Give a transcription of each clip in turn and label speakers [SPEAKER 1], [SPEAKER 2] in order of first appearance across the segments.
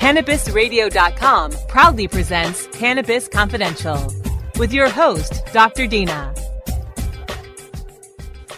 [SPEAKER 1] CannabisRadio.com proudly presents Cannabis Confidential with your host, Dr. Dina.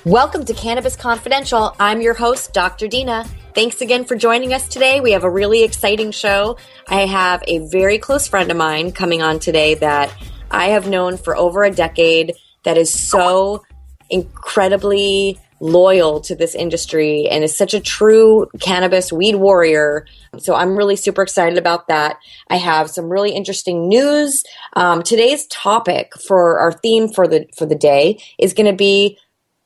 [SPEAKER 2] Welcome to Cannabis Confidential. I'm your host, Dr. Dina. Thanks again for joining us today. We have a really exciting show. I have a very close friend of mine coming on today that I have known for over a decade that is so incredibly loyal to this industry and is such a true cannabis weed warrior. So I'm really super excited about that. I have some really interesting news. Um, today's topic for our theme for the for the day is going to be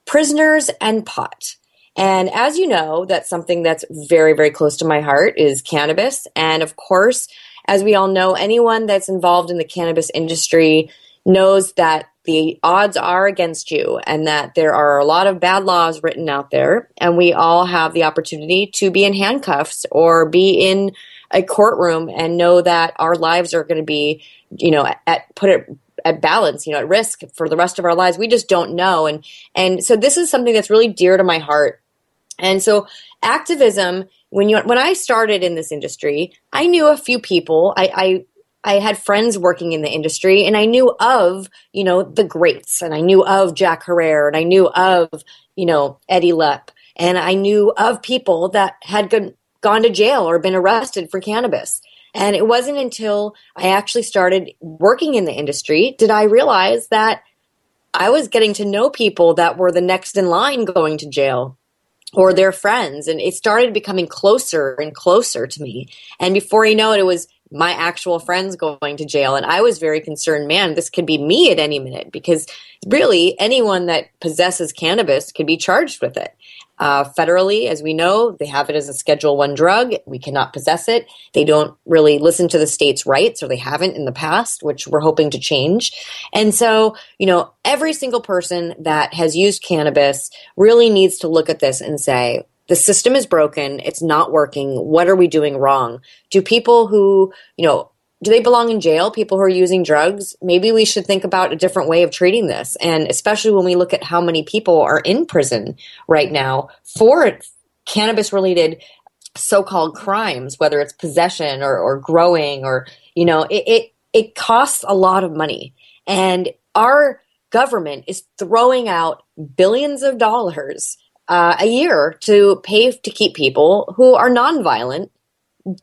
[SPEAKER 2] prisoners and pot. And as you know, that's something that's very, very close to my heart is cannabis. And of course, as we all know, anyone that's involved in the cannabis industry knows that the odds are against you and that there are a lot of bad laws written out there. And we all have the opportunity to be in handcuffs or be in a courtroom and know that our lives are going to be, you know, at, put it at balance, you know, at risk for the rest of our lives. We just don't know. And, and so this is something that's really dear to my heart. And so activism, when you, when I started in this industry, I knew a few people. I, I I had friends working in the industry and I knew of, you know, the greats and I knew of Jack Herer and I knew of, you know, Eddie Lepp and I knew of people that had gone, gone to jail or been arrested for cannabis. And it wasn't until I actually started working in the industry did I realize that I was getting to know people that were the next in line going to jail or their friends. And it started becoming closer and closer to me. And before you know it, it was my actual friends going to jail. And I was very concerned, man, this could be me at any minute because really anyone that possesses cannabis could be charged with it. Uh, federally, as we know, they have it as a Schedule One drug. We cannot possess it. They don't really listen to the state's rights, or they haven't in the past, which we're hoping to change. And so, you know, every single person that has used cannabis really needs to look at this and say, the system is broken. It's not working. What are we doing wrong? Do people who, you know, do they belong in jail? People who are using drugs? Maybe we should think about a different way of treating this. And especially when we look at how many people are in prison right now for cannabis related so-called crimes, whether it's possession or, or growing or, you know, it, it, it costs a lot of money. And our government is throwing out billions of dollars uh, a year to pay to keep people who are nonviolent,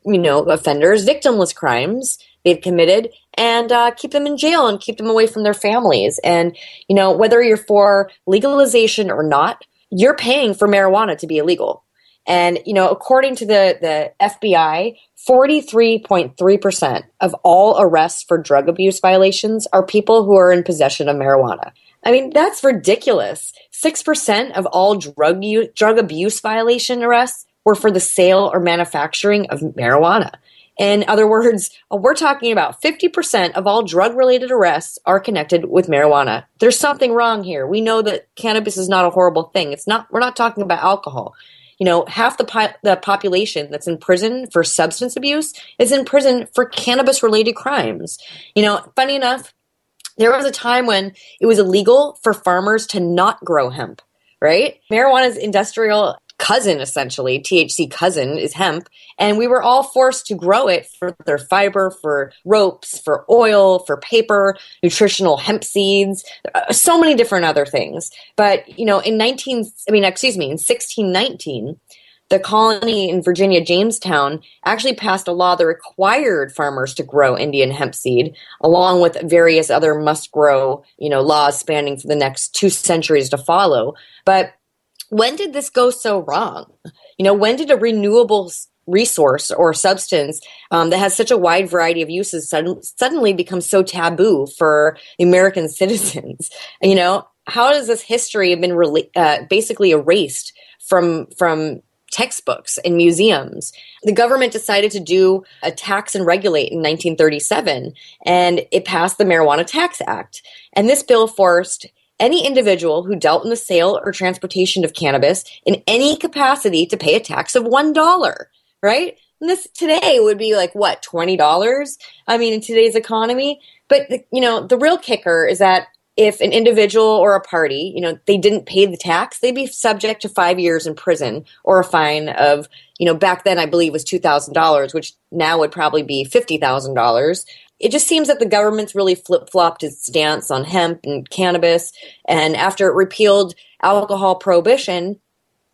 [SPEAKER 2] you know, offenders, victimless crimes they've committed, and uh, keep them in jail and keep them away from their families. And you know, whether you're for legalization or not, you're paying for marijuana to be illegal. And you know, according to the the FBI, 43.3% of all arrests for drug abuse violations are people who are in possession of marijuana. I mean, that's ridiculous. 6% of all drug use, drug abuse violation arrests were for the sale or manufacturing of marijuana. In other words, uh, we're talking about 50% of all drug related arrests are connected with marijuana. There's something wrong here. We know that cannabis is not a horrible thing. It's not we're not talking about alcohol. You know, half the po- the population that's in prison for substance abuse is in prison for cannabis related crimes. You know, funny enough, there was a time when it was illegal for farmers to not grow hemp, right? Marijuana's industrial cousin, essentially, THC cousin, is hemp. And we were all forced to grow it for their fiber, for ropes, for oil, for paper, nutritional hemp seeds, uh, so many different other things. But, you know, in 19, I mean, excuse me, in 1619, the colony in Virginia, Jamestown, actually passed a law that required farmers to grow Indian hemp seed, along with various other must grow, you know, laws spanning for the next two centuries to follow. But when did this go so wrong? You know, when did a renewable resource or substance um, that has such a wide variety of uses sudden, suddenly become so taboo for American citizens? You know, how has this history have been uh, basically erased from from textbooks in museums. The government decided to do a tax and regulate in 1937, and it passed the Marijuana Tax Act. And this bill forced any individual who dealt in the sale or transportation of cannabis in any capacity to pay a tax of $1, right? And this today would be like what, $20? I mean, in today's economy. But, you know, the real kicker is that if an individual or a party, you know, they didn't pay the tax, they'd be subject to five years in prison or a fine of, you know, back then I believe was $2,000, which now would probably be $50,000. It just seems that the government's really flip flopped its stance on hemp and cannabis. And after it repealed alcohol prohibition,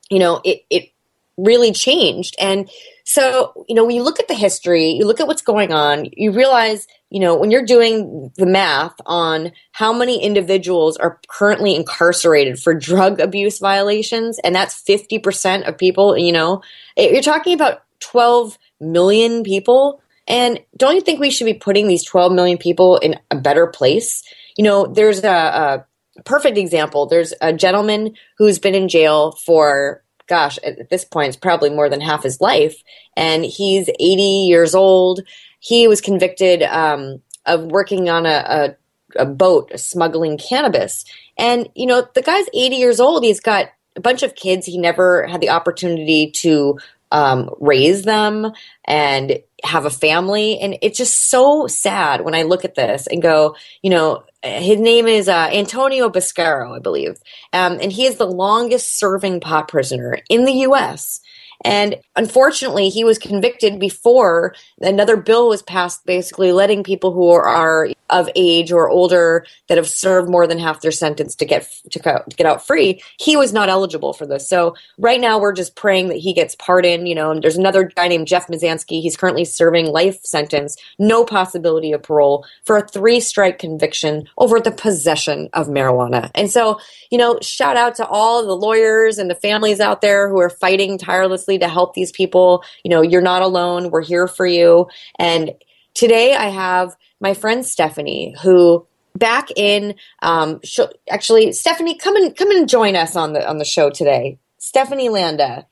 [SPEAKER 2] you know, it, it really changed. And so, you know, when you look at the history, you look at what's going on, you realize you know, when you're doing the math on how many individuals are currently incarcerated for drug abuse violations, and that's 50% of people, you know, you're talking about 12 million people. And don't you think we should be putting these 12 million people in a better place? You know, there's a, a perfect example. There's a gentleman who's been in jail for gosh, at this point, it's probably more than half his life. And he's 80 years old he was convicted um, of working on a, a, a boat smuggling cannabis. And, you know, the guy's 80 years old. He's got a bunch of kids. He never had the opportunity to um, raise them and have a family. And it's just so sad when I look at this and go, you know, his name is uh, Antonio Bascaro, I believe. Um, and he is the longest serving pot prisoner in the U.S. And unfortunately, he was convicted before another bill was passed, basically letting people who are of age or older that have served more than half their sentence to get to, to get out free. He was not eligible for this. So right now, we're just praying that he gets pardoned. You know, and there's another guy named Jeff Mizanskey. He's currently serving life sentence, no possibility of parole for a three strike conviction over the possession of marijuana. And so, you know, shout out to all the lawyers and the families out there who are fighting tirelessly to help these people. You know, you're not alone. We're here for you. And today I have my friend Stephanie, who back in um, sh- actually Stephanie, come and come and join us on the on the show today. Stephanie Landa.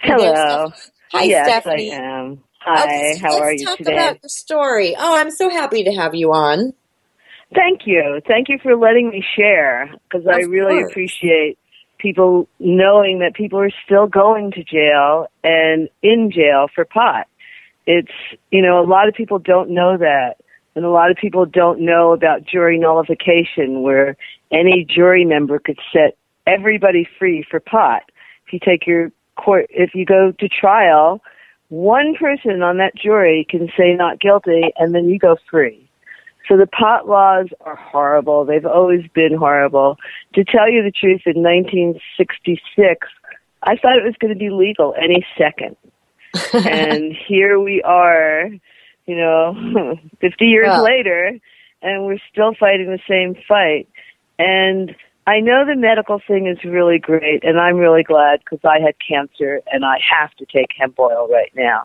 [SPEAKER 3] Hello.
[SPEAKER 2] Hi,
[SPEAKER 3] yes,
[SPEAKER 2] Stephanie.
[SPEAKER 3] I am. Hi.
[SPEAKER 2] Okay,
[SPEAKER 3] how are
[SPEAKER 2] let's
[SPEAKER 3] you
[SPEAKER 2] talk
[SPEAKER 3] today?
[SPEAKER 2] about the story. Oh, I'm so happy to have you on.
[SPEAKER 3] Thank you. Thank you for letting me share because I really
[SPEAKER 2] course.
[SPEAKER 3] appreciate people knowing that people are still going to jail and in jail for pot. It's, you know, a lot of people don't know that. And a lot of people don't know about jury nullification where any jury member could set everybody free for pot. If you take your court, if you go to trial, one person on that jury can say not guilty and then you go free. So the pot laws are horrible. They've always been horrible. To tell you the truth, in 1966, I thought it was going to be legal any second. and here we are, you know, 50 years
[SPEAKER 2] Well.
[SPEAKER 3] later, and we're still fighting the same fight. And I know the medical thing is really great, and I'm really glad because I had cancer and I have to take hemp oil right now.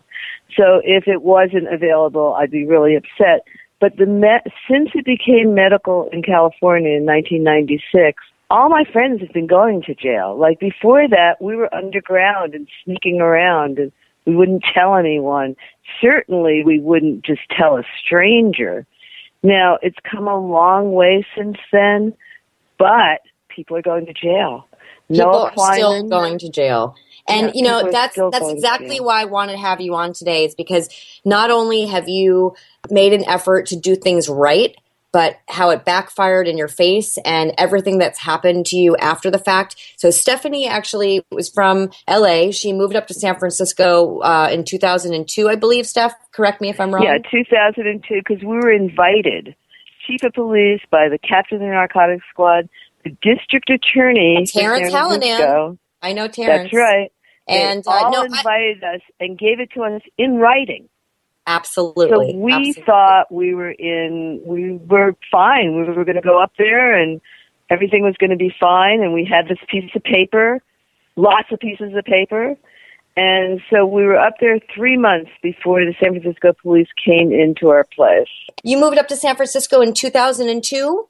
[SPEAKER 3] So if it wasn't available, I'd be really upset. But the me- since it became medical in California in 1996, all my friends have been going to jail. Like before that, we were underground and sneaking around, and we wouldn't tell anyone. Certainly, we wouldn't just tell a stranger. Now, it's come a long way since then, but people are going to jail.
[SPEAKER 2] People
[SPEAKER 3] Noah
[SPEAKER 2] are still going to jail. And
[SPEAKER 3] Yeah,
[SPEAKER 2] you know that's that's exactly why I wanted to have you on today is because not only have you made an effort to do things right, but how it backfired in your face and everything that's happened to you after the fact. So Stephanie actually was from LA. She moved up to San Francisco uh, in 2002, I believe. Steph, correct me if I'm wrong.
[SPEAKER 3] Yeah, 2002, because we were invited. Chief of police by the captain of the narcotics squad, the district attorney,
[SPEAKER 2] Terrence Hallinan. I know Terrence.
[SPEAKER 3] That's right.
[SPEAKER 2] And
[SPEAKER 3] they
[SPEAKER 2] uh,
[SPEAKER 3] all
[SPEAKER 2] no, I,
[SPEAKER 3] invited us and gave it to us in writing.
[SPEAKER 2] absolutely.
[SPEAKER 3] So we
[SPEAKER 2] absolutely.
[SPEAKER 3] thought we were in, we were fine. We were going to go up there and everything was going to be fine. And we had this piece of paper, lots of pieces of paper. And so we were up there three months before the San Francisco police came into our place.
[SPEAKER 2] you moved up to San Francisco in 2002.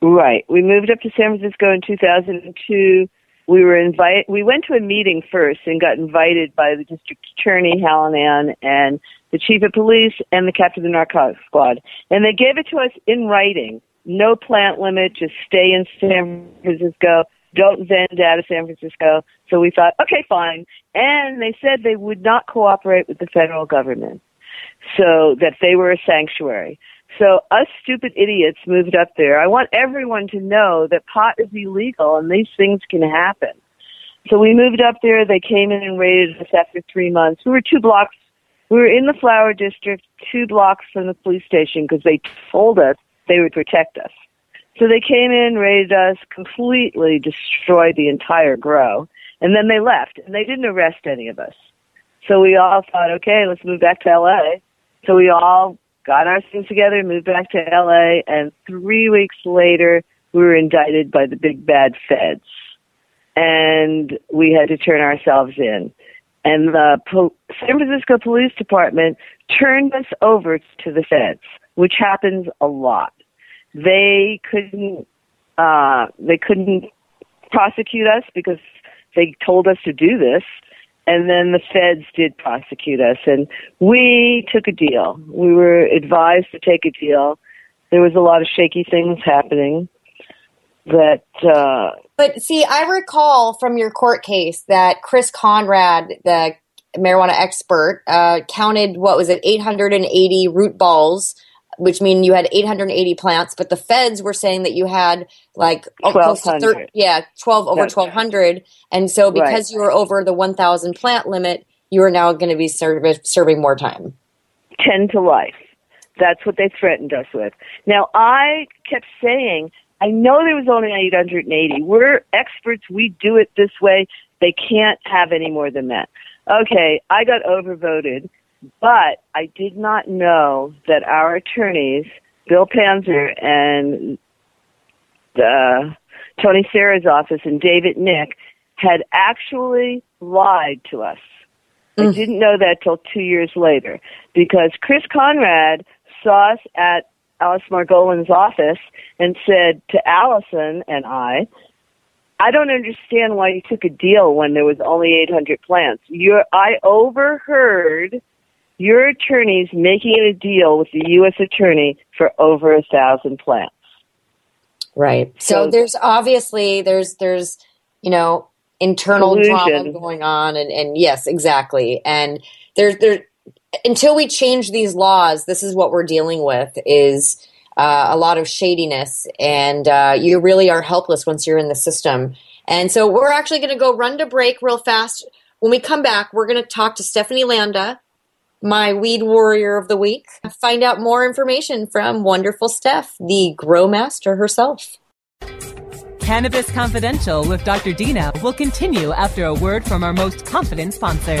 [SPEAKER 3] Right. We moved up to San Francisco in 2002 we were invited. We went to a meeting first and got invited by the district attorney, Hallinan, and the chief of police and the captain of the narcotics squad. And they gave it to us in writing. No plant limit, just stay in San Francisco. Don't vend out of San Francisco. So we thought, okay, fine. And they said they would not cooperate with the federal government. So that they were a sanctuary. So us stupid idiots moved up there. I want everyone to know that pot is illegal and these things can happen. So we moved up there. They came in and raided us after three months. We were two blocks. We were in the flower district, two blocks from the police station because they told us they would protect us. So they came in, raided us, completely destroyed the entire grow, and then they left. And they didn't arrest any of us. So we all thought, okay, let's move back to LA. So we all got our things together, moved back to LA, and three weeks later, we were indicted by the big bad feds. And we had to turn ourselves in. And the po- San Francisco Police Department turned us over to the feds, which happens a lot. They couldn't, uh, they couldn't prosecute us because they told us to do this and then the feds did prosecute us and we took a deal. We were advised to take a deal. There was a lot of shaky things happening that uh
[SPEAKER 2] but see i recall from your court case that chris conrad the marijuana expert uh counted what was it 880 root balls which mean you had 880 plants, but the feds were saying that you had like uh,
[SPEAKER 3] close to thir-
[SPEAKER 2] yeah, 12 over 1200. And so because right. you were over the 1000 plant limit, you are now going to be serv- serving more time.
[SPEAKER 3] 10 to life. That's what they threatened us with. Now I kept saying, I know there was only 880. We're experts. We do it this way. They can't have any more than that. Okay, I got overvoted but I did not know that our attorneys, Bill Panzer and uh, Tony Serra's office and David Nick, had actually lied to us. Mm. I didn't know that till two years later because Chris Conrad saw us at Alice Margolin's office and said to Allison and I, I don't understand why you took a deal when there was only 800 plants. You're, I overheard your attorney's making a deal with the U.S. attorney for over a thousand plants.
[SPEAKER 2] Right. So, so there's obviously there's there's you know internal collusion. drama going on, and and yes, exactly. And there's there until we change these laws, this is what we're dealing with is. Uh, a lot of shadiness, and uh, you really are helpless once you're in the system. And so we're actually going to go run to break real fast. When we come back, we're going to talk to Stephanie Landa, my weed warrior of the week. Find out more information from wonderful Steph, the grow master herself.
[SPEAKER 1] Cannabis Confidential with Dr. Dina will continue after a word from our most confident sponsors.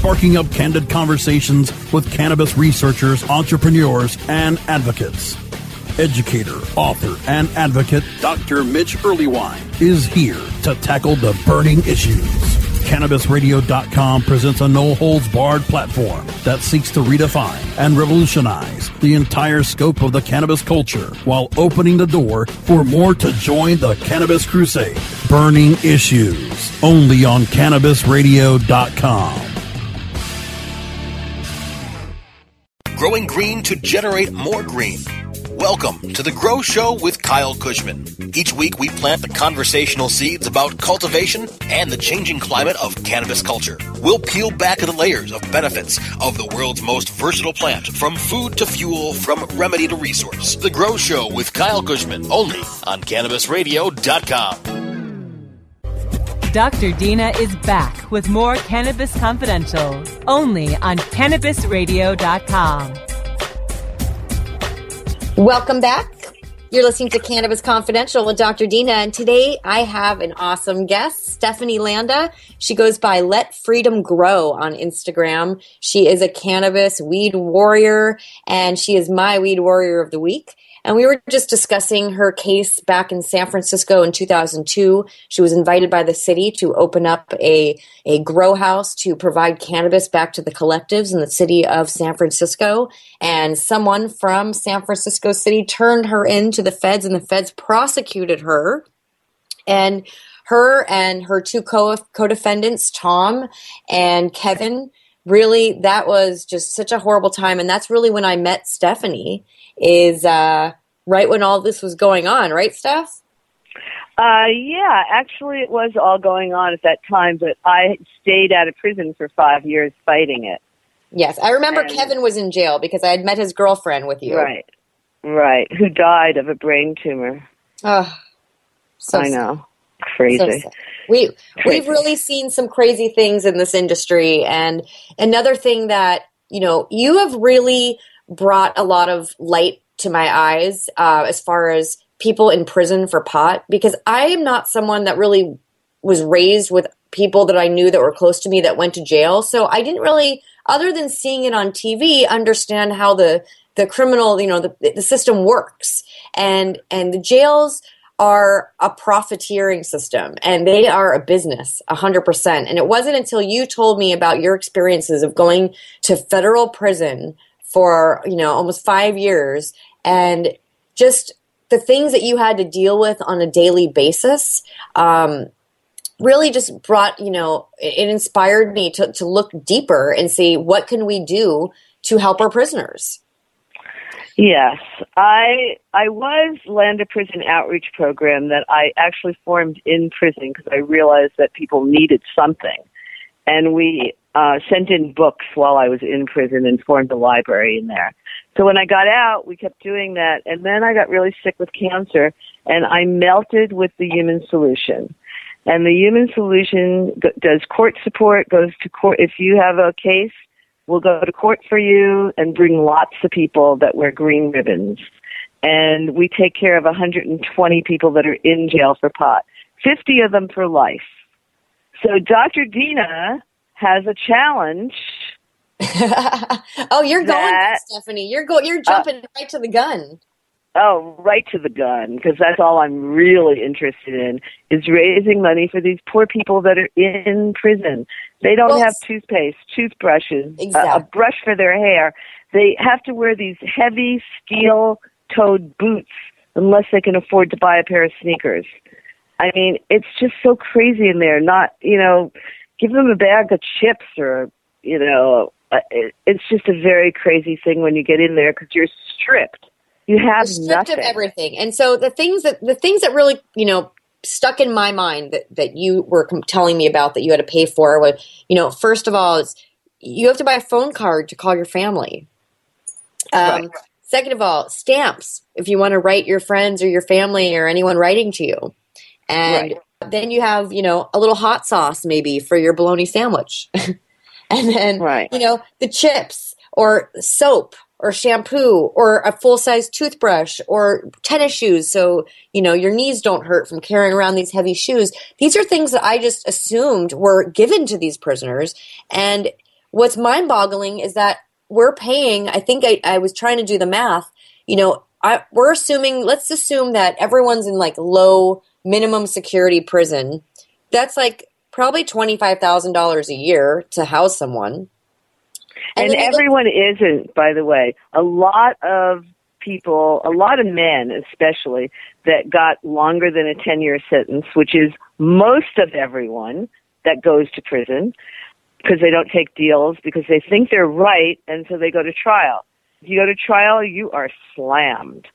[SPEAKER 4] sparking up candid conversations with cannabis researchers, entrepreneurs, and advocates. Educator, author, and advocate Dr. Mitch Earleywine is here to tackle the burning issues. CannabisRadio.com presents a no holds barred platform that seeks to redefine and revolutionize the entire scope of the cannabis culture while opening the door for more to join the cannabis crusade. Burning issues only on CannabisRadio.com.
[SPEAKER 5] growing green to generate more green. Welcome to the Grow Show with Kyle Kushman. Each week we plant the conversational seeds about cultivation and the changing climate of cannabis culture. We'll peel back the layers of benefits of the world's most versatile plant, from food to fuel, from remedy to resource. The Grow Show with Kyle Kushman, only on CannabisRadio.com.
[SPEAKER 1] Dr. Dina is back with more Cannabis Confidential, only on CannabisRadio.com.
[SPEAKER 2] Welcome back. You're listening to Cannabis Confidential with Dr. Dina, and today I have an awesome guest, Stephanie Landa. She goes by Let Freedom Grow on Instagram. She is a cannabis weed warrior, and she is my weed warrior of the week. And we were just discussing her case back in San Francisco in 2002. She was invited by the city to open up a, a grow house to provide cannabis back to the collectives in the city of San Francisco. And someone from San Francisco City turned her into the feds, and the feds prosecuted her. And her and her two co defendants, Tom and Kevin, really, that was just such a horrible time. And that's really when I met Stephanie is uh, right when all this was going on, right, Steph?
[SPEAKER 3] Uh, yeah, actually, it was all going on at that time, but I stayed out of prison for five years fighting it.
[SPEAKER 2] Yes, I remember and, Kevin was in jail because I had met his girlfriend with you.
[SPEAKER 3] Right, right, who died of a brain tumor.
[SPEAKER 2] Oh, so
[SPEAKER 3] I know, crazy.
[SPEAKER 2] So we crazy. we've really seen some crazy things in this industry, and another thing that you know you have really brought a lot of light to my eyes uh, as far as people in prison for pot because I am not someone that really was raised with people that I knew that were close to me that went to jail. So I didn't really, other than seeing it on TV, understand how the the criminal, you know, the, the system works. And and the jails are a profiteering system and they are a business 100%. And it wasn't until you told me about your experiences of going to federal prison for, you know, almost five years and just the things that you had to deal with on a daily basis um, really just brought, you know, it inspired me to, to look deeper and see what can we do to help our prisoners.
[SPEAKER 3] Yes, I I was Landa Prison Outreach Program that I actually formed in prison because I realized that people needed something, and we uh, sent in books while I was in prison and formed a library in there. So when I got out, we kept doing that, and then I got really sick with cancer, and I melted with the Human Solution. And the Human Solution does court support, goes to court. If you have a case, we'll go to court for you and bring lots of people that wear green ribbons. And we take care of 120 people that are in jail for pot, 50 of them for life. So Dr. Dina has a challenge.
[SPEAKER 2] oh, you're that, going, Stephanie. You're go. You're jumping uh, right to the gun.
[SPEAKER 3] Oh, right to the gun, because that's all I'm really interested in is raising money for these poor people that are in prison. They don't well, have toothpaste, toothbrushes, exactly. a, a brush for their hair. They have to wear these heavy steel-toed boots unless they can afford to buy a pair of sneakers. I mean, it's just so crazy in there. Not, you know, give them a bag of chips or you know uh, it's just a very crazy thing when you get in there because you're stripped you have
[SPEAKER 2] stripped
[SPEAKER 3] nothing.
[SPEAKER 2] of everything and so the things that the things that really you know stuck in my mind that, that you were telling me about that you had to pay for was you know first of all is you have to buy a phone card to call your family um, right. second of all stamps if you want to write your friends or your family or anyone writing to you and right then you have, you know, a little hot sauce maybe for your bologna sandwich. and then, right. you know, the chips or soap or shampoo or a full size toothbrush or tennis shoes so, you know, your knees don't hurt from carrying around these heavy shoes. These are things that I just assumed were given to these prisoners. And what's mind boggling is that we're paying, I think I, I was trying to do the math, you know, I, we're assuming, let's assume that everyone's in like low minimum security prison, that's like probably $25,000 a year to house someone.
[SPEAKER 3] And, and everyone isn't, by the way. A lot of people, a lot of men especially, that got longer than a 10 year sentence, which is most of everyone that goes to prison because they don't take deals because they think they're right and so they go to trial. If you go to trial, you are slammed.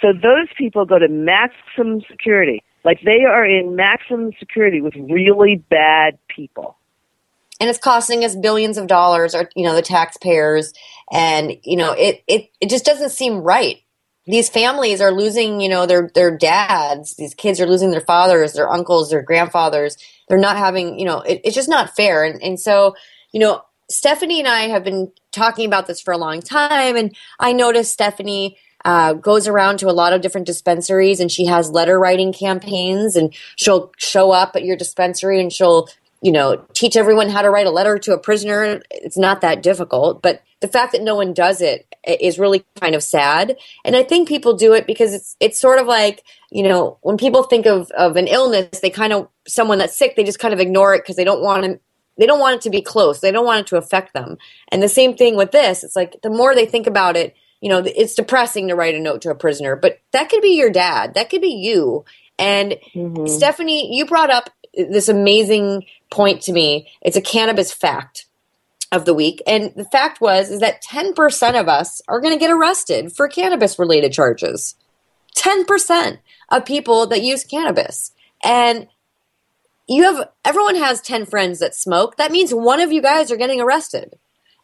[SPEAKER 3] So those people go to maximum security. Like they are in maximum security with really bad people.
[SPEAKER 2] And it's costing us billions of dollars or you know the taxpayers and you know it it it just doesn't seem right. These families are losing, you know, their their dads. These kids are losing their fathers, their uncles, their grandfathers. They're not having, you know, it, it's just not fair. And and so, you know, Stephanie and I have been talking about this for a long time, and I noticed Stephanie uh, goes around to a lot of different dispensaries and she has letter writing campaigns and she'll show up at your dispensary and she'll you know teach everyone how to write a letter to a prisoner it's not that difficult but the fact that no one does it is really kind of sad and i think people do it because it's it's sort of like you know when people think of of an illness they kind of someone that's sick they just kind of ignore it because they don't want to they don't want it to be close they don't want it to affect them and the same thing with this it's like the more they think about it you know, it's depressing to write a note to a prisoner, but that could be your dad. That could be you. And mm-hmm. Stephanie, you brought up this amazing point to me. It's a cannabis fact of the week. And the fact was is that 10% of us are going to get arrested for cannabis related charges. 10% of people that use cannabis. And you have everyone has 10 friends that smoke. That means one of you guys are getting arrested.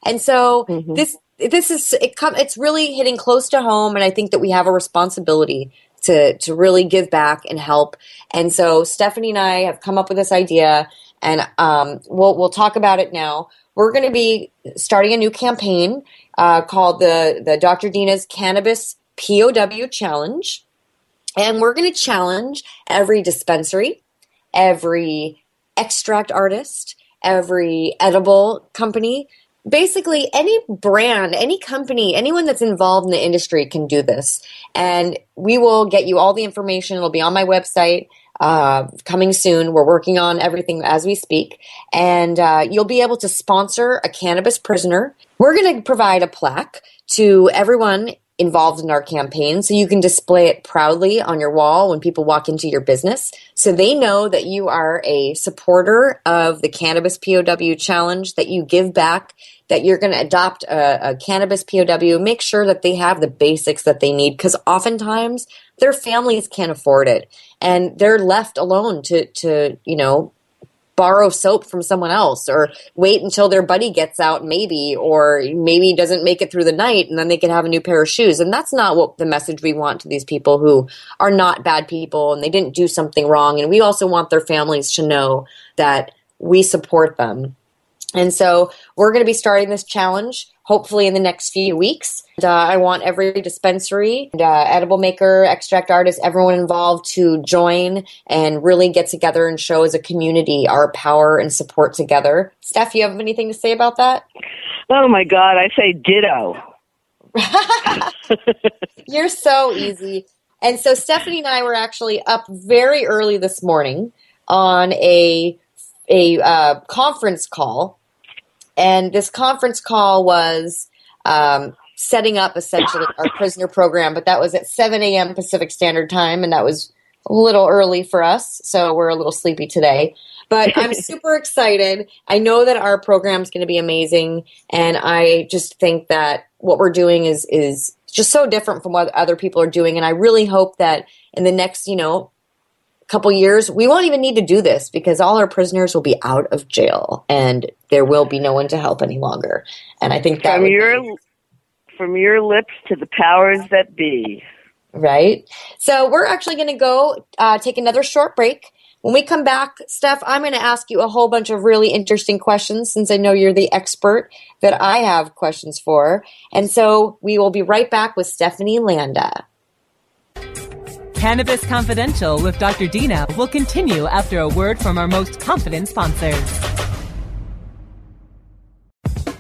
[SPEAKER 2] And so mm-hmm. this this is it come it's really hitting close to home and i think that we have a responsibility to to really give back and help and so stephanie and i have come up with this idea and um, we'll we'll talk about it now we're going to be starting a new campaign uh, called the the dr dina's cannabis pow challenge and we're going to challenge every dispensary every extract artist every edible company basically any brand, any company, anyone that's involved in the industry can do this. And we will get you all the information. It'll be on my website. Uh, coming soon. We're working on everything as we speak. And uh, you'll be able to sponsor a cannabis prisoner. We're going to provide a plaque to everyone involved in our campaign. So you can display it proudly on your wall when people walk into your business. So they know that you are a supporter of the cannabis POW challenge that you give back that you're going to adopt a, a, cannabis POW make sure that they have the basics that they need because oftentimes their families can't afford it and they're left alone to to you know borrow soap from someone else or wait until their buddy gets out maybe or maybe doesn't make it through the night and then they can have a new pair of shoes. And that's not what the message we want to these people who are not bad people and they didn't do something wrong. And we also want their families to know that we support them. And so we're going to be starting this challenge hopefully in the next few weeks. And, uh, I want every dispensary, and, uh, edible maker, extract artist, everyone involved to join and really get together and show as a community our power and support together. Steph, you have anything to say about that?
[SPEAKER 3] Oh my God, I say ditto.
[SPEAKER 2] You're so easy. And so Stephanie and I were actually up very early this morning on a a uh, conference call and this conference call was um, setting up essentially our prisoner program, but that was at 7 a.m. Pacific Standard Time, and that was a little early for us, so we're a little sleepy today. But I'm super excited. I know that our program is going to be amazing, and I just think that what we're doing is is just so different from what other people are doing. And I really hope that in the next, you know, couple years, we won't even need to do this because all our prisoners will be out of jail and there will be no one to help any longer. And I think that
[SPEAKER 3] from your be, from your lips to the powers that be.
[SPEAKER 2] Right. So we're actually going to go uh, take another short break. When we come back, Steph, I'm going to ask you a whole bunch of really interesting questions since I know you're the expert that I have questions for. And so we will be right back with Stephanie Landa.
[SPEAKER 1] Cannabis Confidential with Dr. Dina will continue after a word from our most confident sponsors.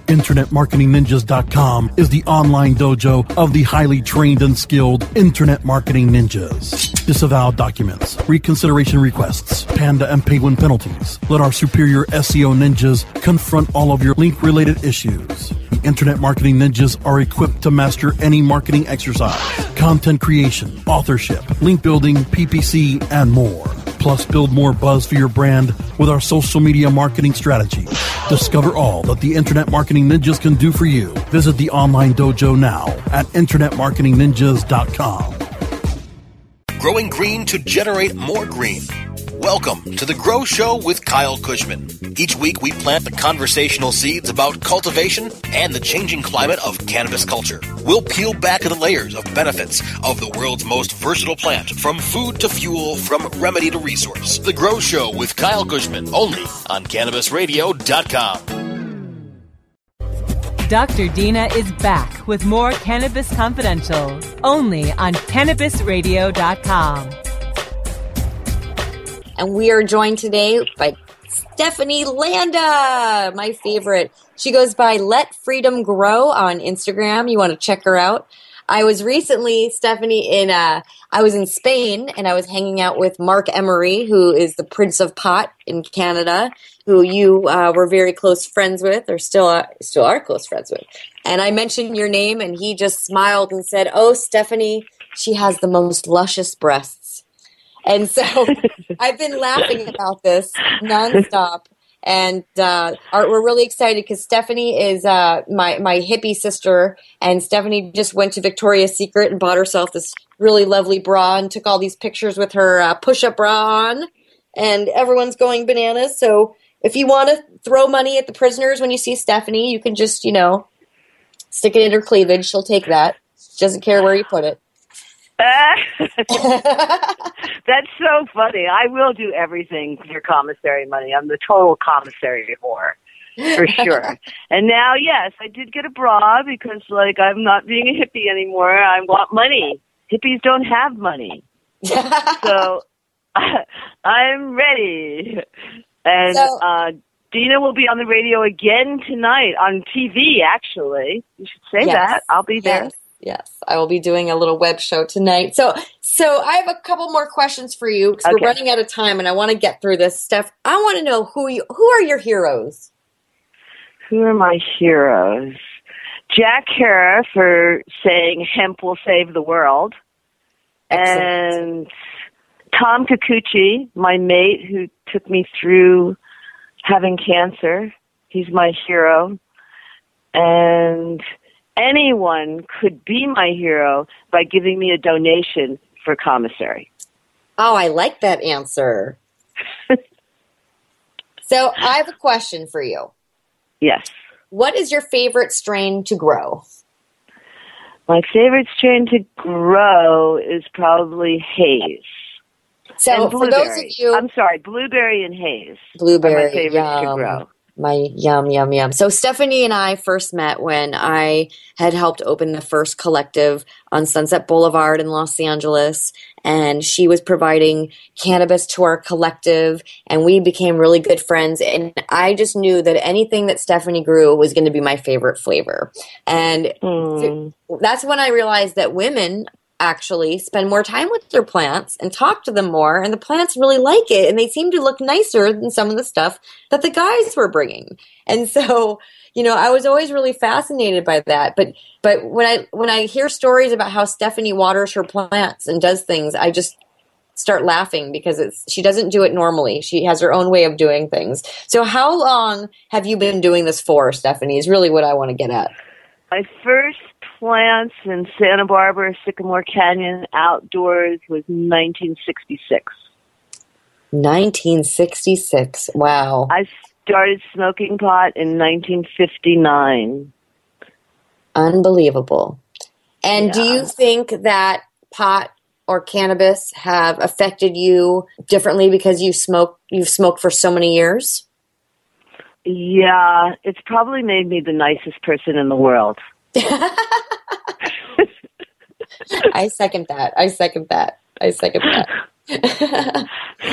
[SPEAKER 4] InternetMarketingNinjas.com is the online dojo of the highly trained and skilled Internet Marketing Ninjas. Disavow documents, reconsideration requests, panda and penguin penalties. Let our superior SEO ninjas confront all of your link related issues. Internet Marketing Ninjas are equipped to master any marketing exercise, content creation, authorship, link building, PPC, and more. Plus, build more buzz for your brand with our social media marketing strategy. Discover all that the Internet Marketing Ninjas can do for you. Visit the online dojo now at InternetMarketingNinjas.com.
[SPEAKER 5] growing green to generate more green. Welcome to the Grow Show with Kyle Kushman. Each week we plant the conversational seeds about cultivation and the changing climate of cannabis culture. We'll peel back the layers of benefits of the world's most versatile plant, from food to fuel, from remedy to resource. The Grow Show with Kyle Kushman, only on CannabisRadio.com.
[SPEAKER 1] Dr. Dina is back with more Cannabis Confidential, only on CannabisRadio.com.
[SPEAKER 2] And we are joined today by Stephanie Landa, my favorite. She goes by Let Freedom Grow on Instagram. You want to check her out. I was recently, Stephanie, in uh, I was in Spain and I was hanging out with Marc Emery, who is the Prince of Pot in Canada, who you uh, were very close friends with, or still are, still are close friends with. And I mentioned your name, and he just smiled and said, "Oh, Stephanie, she has the most luscious breasts." And so I've been laughing about this nonstop. And uh, are, we're really excited because Stephanie is uh, my my hippie sister, and Stephanie just went to Victoria's Secret and bought herself this really lovely bra and took all these pictures with her uh, push-up bra on, and everyone's going bananas. So if you want to throw money at the prisoners when you see Stephanie, you can just you know stick it in her cleavage. She'll take that. She doesn't care where you put it.
[SPEAKER 3] That's so funny. I will do everything for your commissary money. I'm the total commissary whore. For sure. and now, yes, I did get a bra because, like, I'm not being a hippie anymore. I want money. Hippies don't have money. so I'm ready. And so, uh, Dina will be on the radio again tonight on TV, actually. You should say yes, that. I'll be there.
[SPEAKER 2] Yes. Yes, I will be doing a little web show tonight. So, so I have a couple more questions for you because okay. we're running out of time, and I want to get through this stuff. I want to know who you, who are your heroes?
[SPEAKER 3] Who are my heroes? Jack Herer for saying hemp will save the world, Excellent. and Tom Kikuchi, my mate who took me through having cancer. He's my hero, and anyone could be my hero by giving me a donation for commissary.
[SPEAKER 2] Oh, I like that answer. so I have a question for you.
[SPEAKER 3] Yes.
[SPEAKER 2] What is your favorite strain to grow?
[SPEAKER 3] My favorite strain to grow is probably haze.
[SPEAKER 2] So for those of you,
[SPEAKER 3] I'm sorry, blueberry and haze.
[SPEAKER 2] Blueberry,
[SPEAKER 3] my favorite yum. to grow
[SPEAKER 2] my yum yum yum. So Stephanie and I first met when I had helped open the first collective on Sunset Boulevard in Los Angeles and she was providing cannabis to our collective and we became really good friends and I just knew that anything that Stephanie grew was going to be my favorite flavor. And mm. that's when I realized that women actually spend more time with their plants and talk to them more and the plants really like it and they seem to look nicer than some of the stuff that the guys were bringing. And so you know i was always really fascinated by that. But but when i when i hear stories about how stephanie waters her plants and does things i just start laughing because it's she doesn't do it normally. She has her own way of doing things. So how long have you been doing this for stephanie is really what i want to get at.
[SPEAKER 3] My first plants in Santa Barbara, Sycamore Canyon, outdoors was 1966.
[SPEAKER 2] 1966. Wow.
[SPEAKER 3] I started smoking pot in 1959.
[SPEAKER 2] Unbelievable. And yeah. do you think that pot or cannabis have affected you differently because you smoke you've smoked for so many years?
[SPEAKER 3] Yeah, it's probably made me the nicest person in the world.
[SPEAKER 2] I second that. I second that. I second that.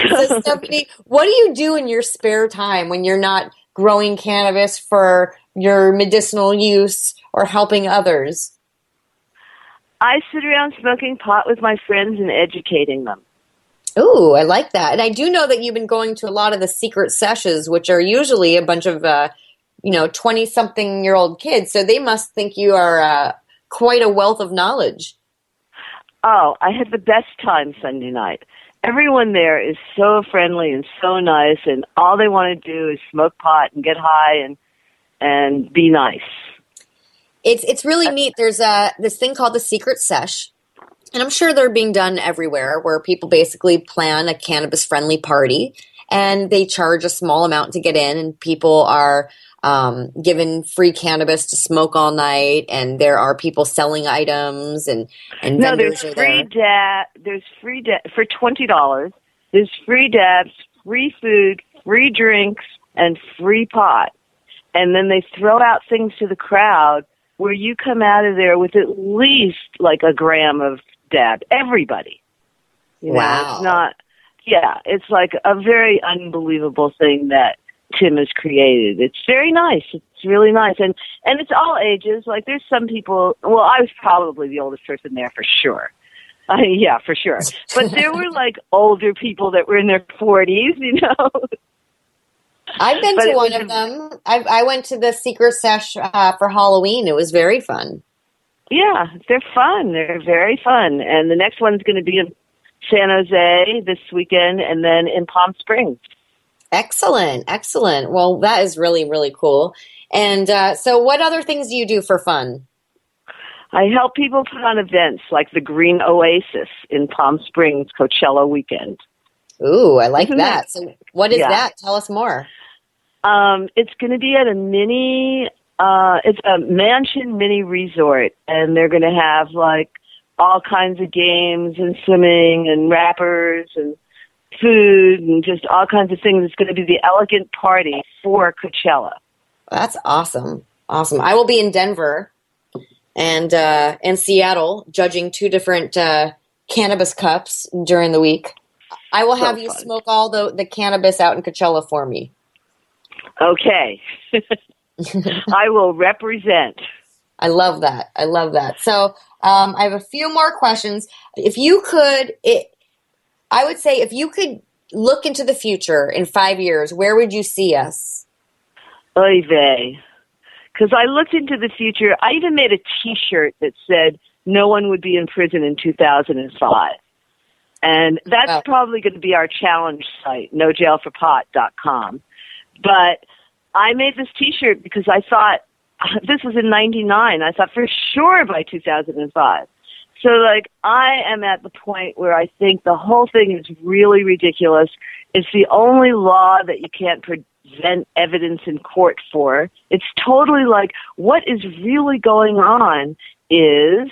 [SPEAKER 2] so Stephanie, what do you do in your spare time when you're not growing cannabis for your medicinal use or helping others?
[SPEAKER 3] I sit around smoking pot with my friends and educating them.
[SPEAKER 2] Ooh, I like that. And I do know that you've been going to a lot of the secret sessions, which are usually a bunch of, uh, you know, 20 something year old kids. So they must think you are uh, quite a wealth of knowledge.
[SPEAKER 3] Oh, I had the best time Sunday night. Everyone there is so friendly and so nice, and all they want to do is smoke pot and get high and and be nice.
[SPEAKER 2] It's it's really neat. There's a this thing called the secret sesh, and I'm sure they're being done everywhere where people basically plan a cannabis friendly party and they charge a small amount to get in and people are um, given free cannabis to smoke all night and there are people selling items and and
[SPEAKER 3] No, there's free
[SPEAKER 2] there.
[SPEAKER 3] dab. There's free dab for twenty dollars. There's free dabs, free food, free drinks, and free pot. And then they throw out things to the crowd where you come out of there with at least like a gram of dab. Everybody. You know,
[SPEAKER 2] Wow.
[SPEAKER 3] It's not. Yeah, it's like a very unbelievable thing that Tim has created. It's very nice. It's really nice, and and it's all ages. Like there's some people. Well, I was probably the oldest person there for sure. Uh, yeah, for sure. But there were like older people that were in their forties. You know.
[SPEAKER 2] I've been
[SPEAKER 3] But
[SPEAKER 2] to one
[SPEAKER 3] was
[SPEAKER 2] of them. I, I went to the secret sesh uh, for Halloween. It was very fun.
[SPEAKER 3] Yeah, they're fun. They're very fun. And the next one's going to be in San Jose this weekend, and then in Palm Springs.
[SPEAKER 2] Excellent, excellent. Well, that is really, really cool. And uh, so, what other things do you do for fun?
[SPEAKER 3] I help people put on events like the Green Oasis in Palm Springs Coachella weekend.
[SPEAKER 2] Ooh, I like
[SPEAKER 3] Isn't
[SPEAKER 2] that.
[SPEAKER 3] that-
[SPEAKER 2] So, what is
[SPEAKER 3] Yeah.
[SPEAKER 2] that? Tell us more.
[SPEAKER 3] Um, it's going to be at a mini, uh, it's a mansion mini resort, and they're going to have like all kinds of games and swimming and rappers and food and just all kinds of things. It's going to be the elegant party for Coachella.
[SPEAKER 2] That's awesome. Awesome. I will be in Denver and uh, in Seattle judging two different uh, cannabis cups during the week. I will
[SPEAKER 3] So
[SPEAKER 2] have you
[SPEAKER 3] fun.
[SPEAKER 2] smoke all the, the cannabis out in Coachella for me.
[SPEAKER 3] Okay. I will represent.
[SPEAKER 2] I love that. I love that. So um, I have a few more questions. If you could, it, I would say, if you could look into the future in five years, where would you see us?
[SPEAKER 3] Oy vey. Because I looked into the future. I even made a T-shirt that said no one would be in prison in 2005. And that's
[SPEAKER 2] Wow.
[SPEAKER 3] probably going to be our challenge site, nojailforpot.com. But I made this T-shirt because I thought, this was in 99, I thought for sure by 2005. So like I am at the point where I think the whole thing is really ridiculous. It's the only law that you can't present evidence in court for. It's totally like what is really going on is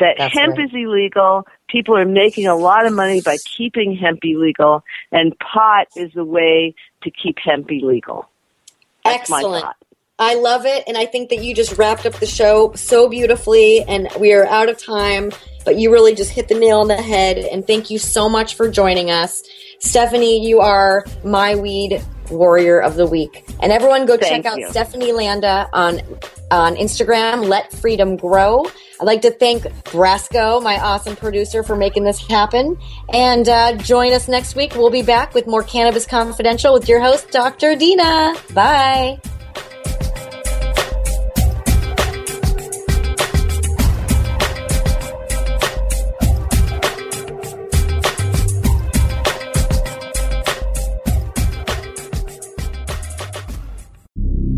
[SPEAKER 3] that
[SPEAKER 2] That's
[SPEAKER 3] hemp
[SPEAKER 2] right.
[SPEAKER 3] is illegal. People are making a lot of money by keeping hemp illegal, and pot is the way to keep hemp illegal. That's my
[SPEAKER 2] Excellent. I love it. And I think that you just wrapped up the show so beautifully. And we are out of time, but you really just hit the nail on the head. And thank you so much for joining us. Stephanie, you are my weed warrior of the week. And everyone go
[SPEAKER 3] Thank
[SPEAKER 2] check out
[SPEAKER 3] you.
[SPEAKER 2] Stephanie Landa on on Instagram, Let Freedom Grow. I'd like to thank Brasco, my awesome producer, for making this happen. And uh, join us next week. We'll be back with more Cannabis Confidential with your host, Dr. Dina. Bye.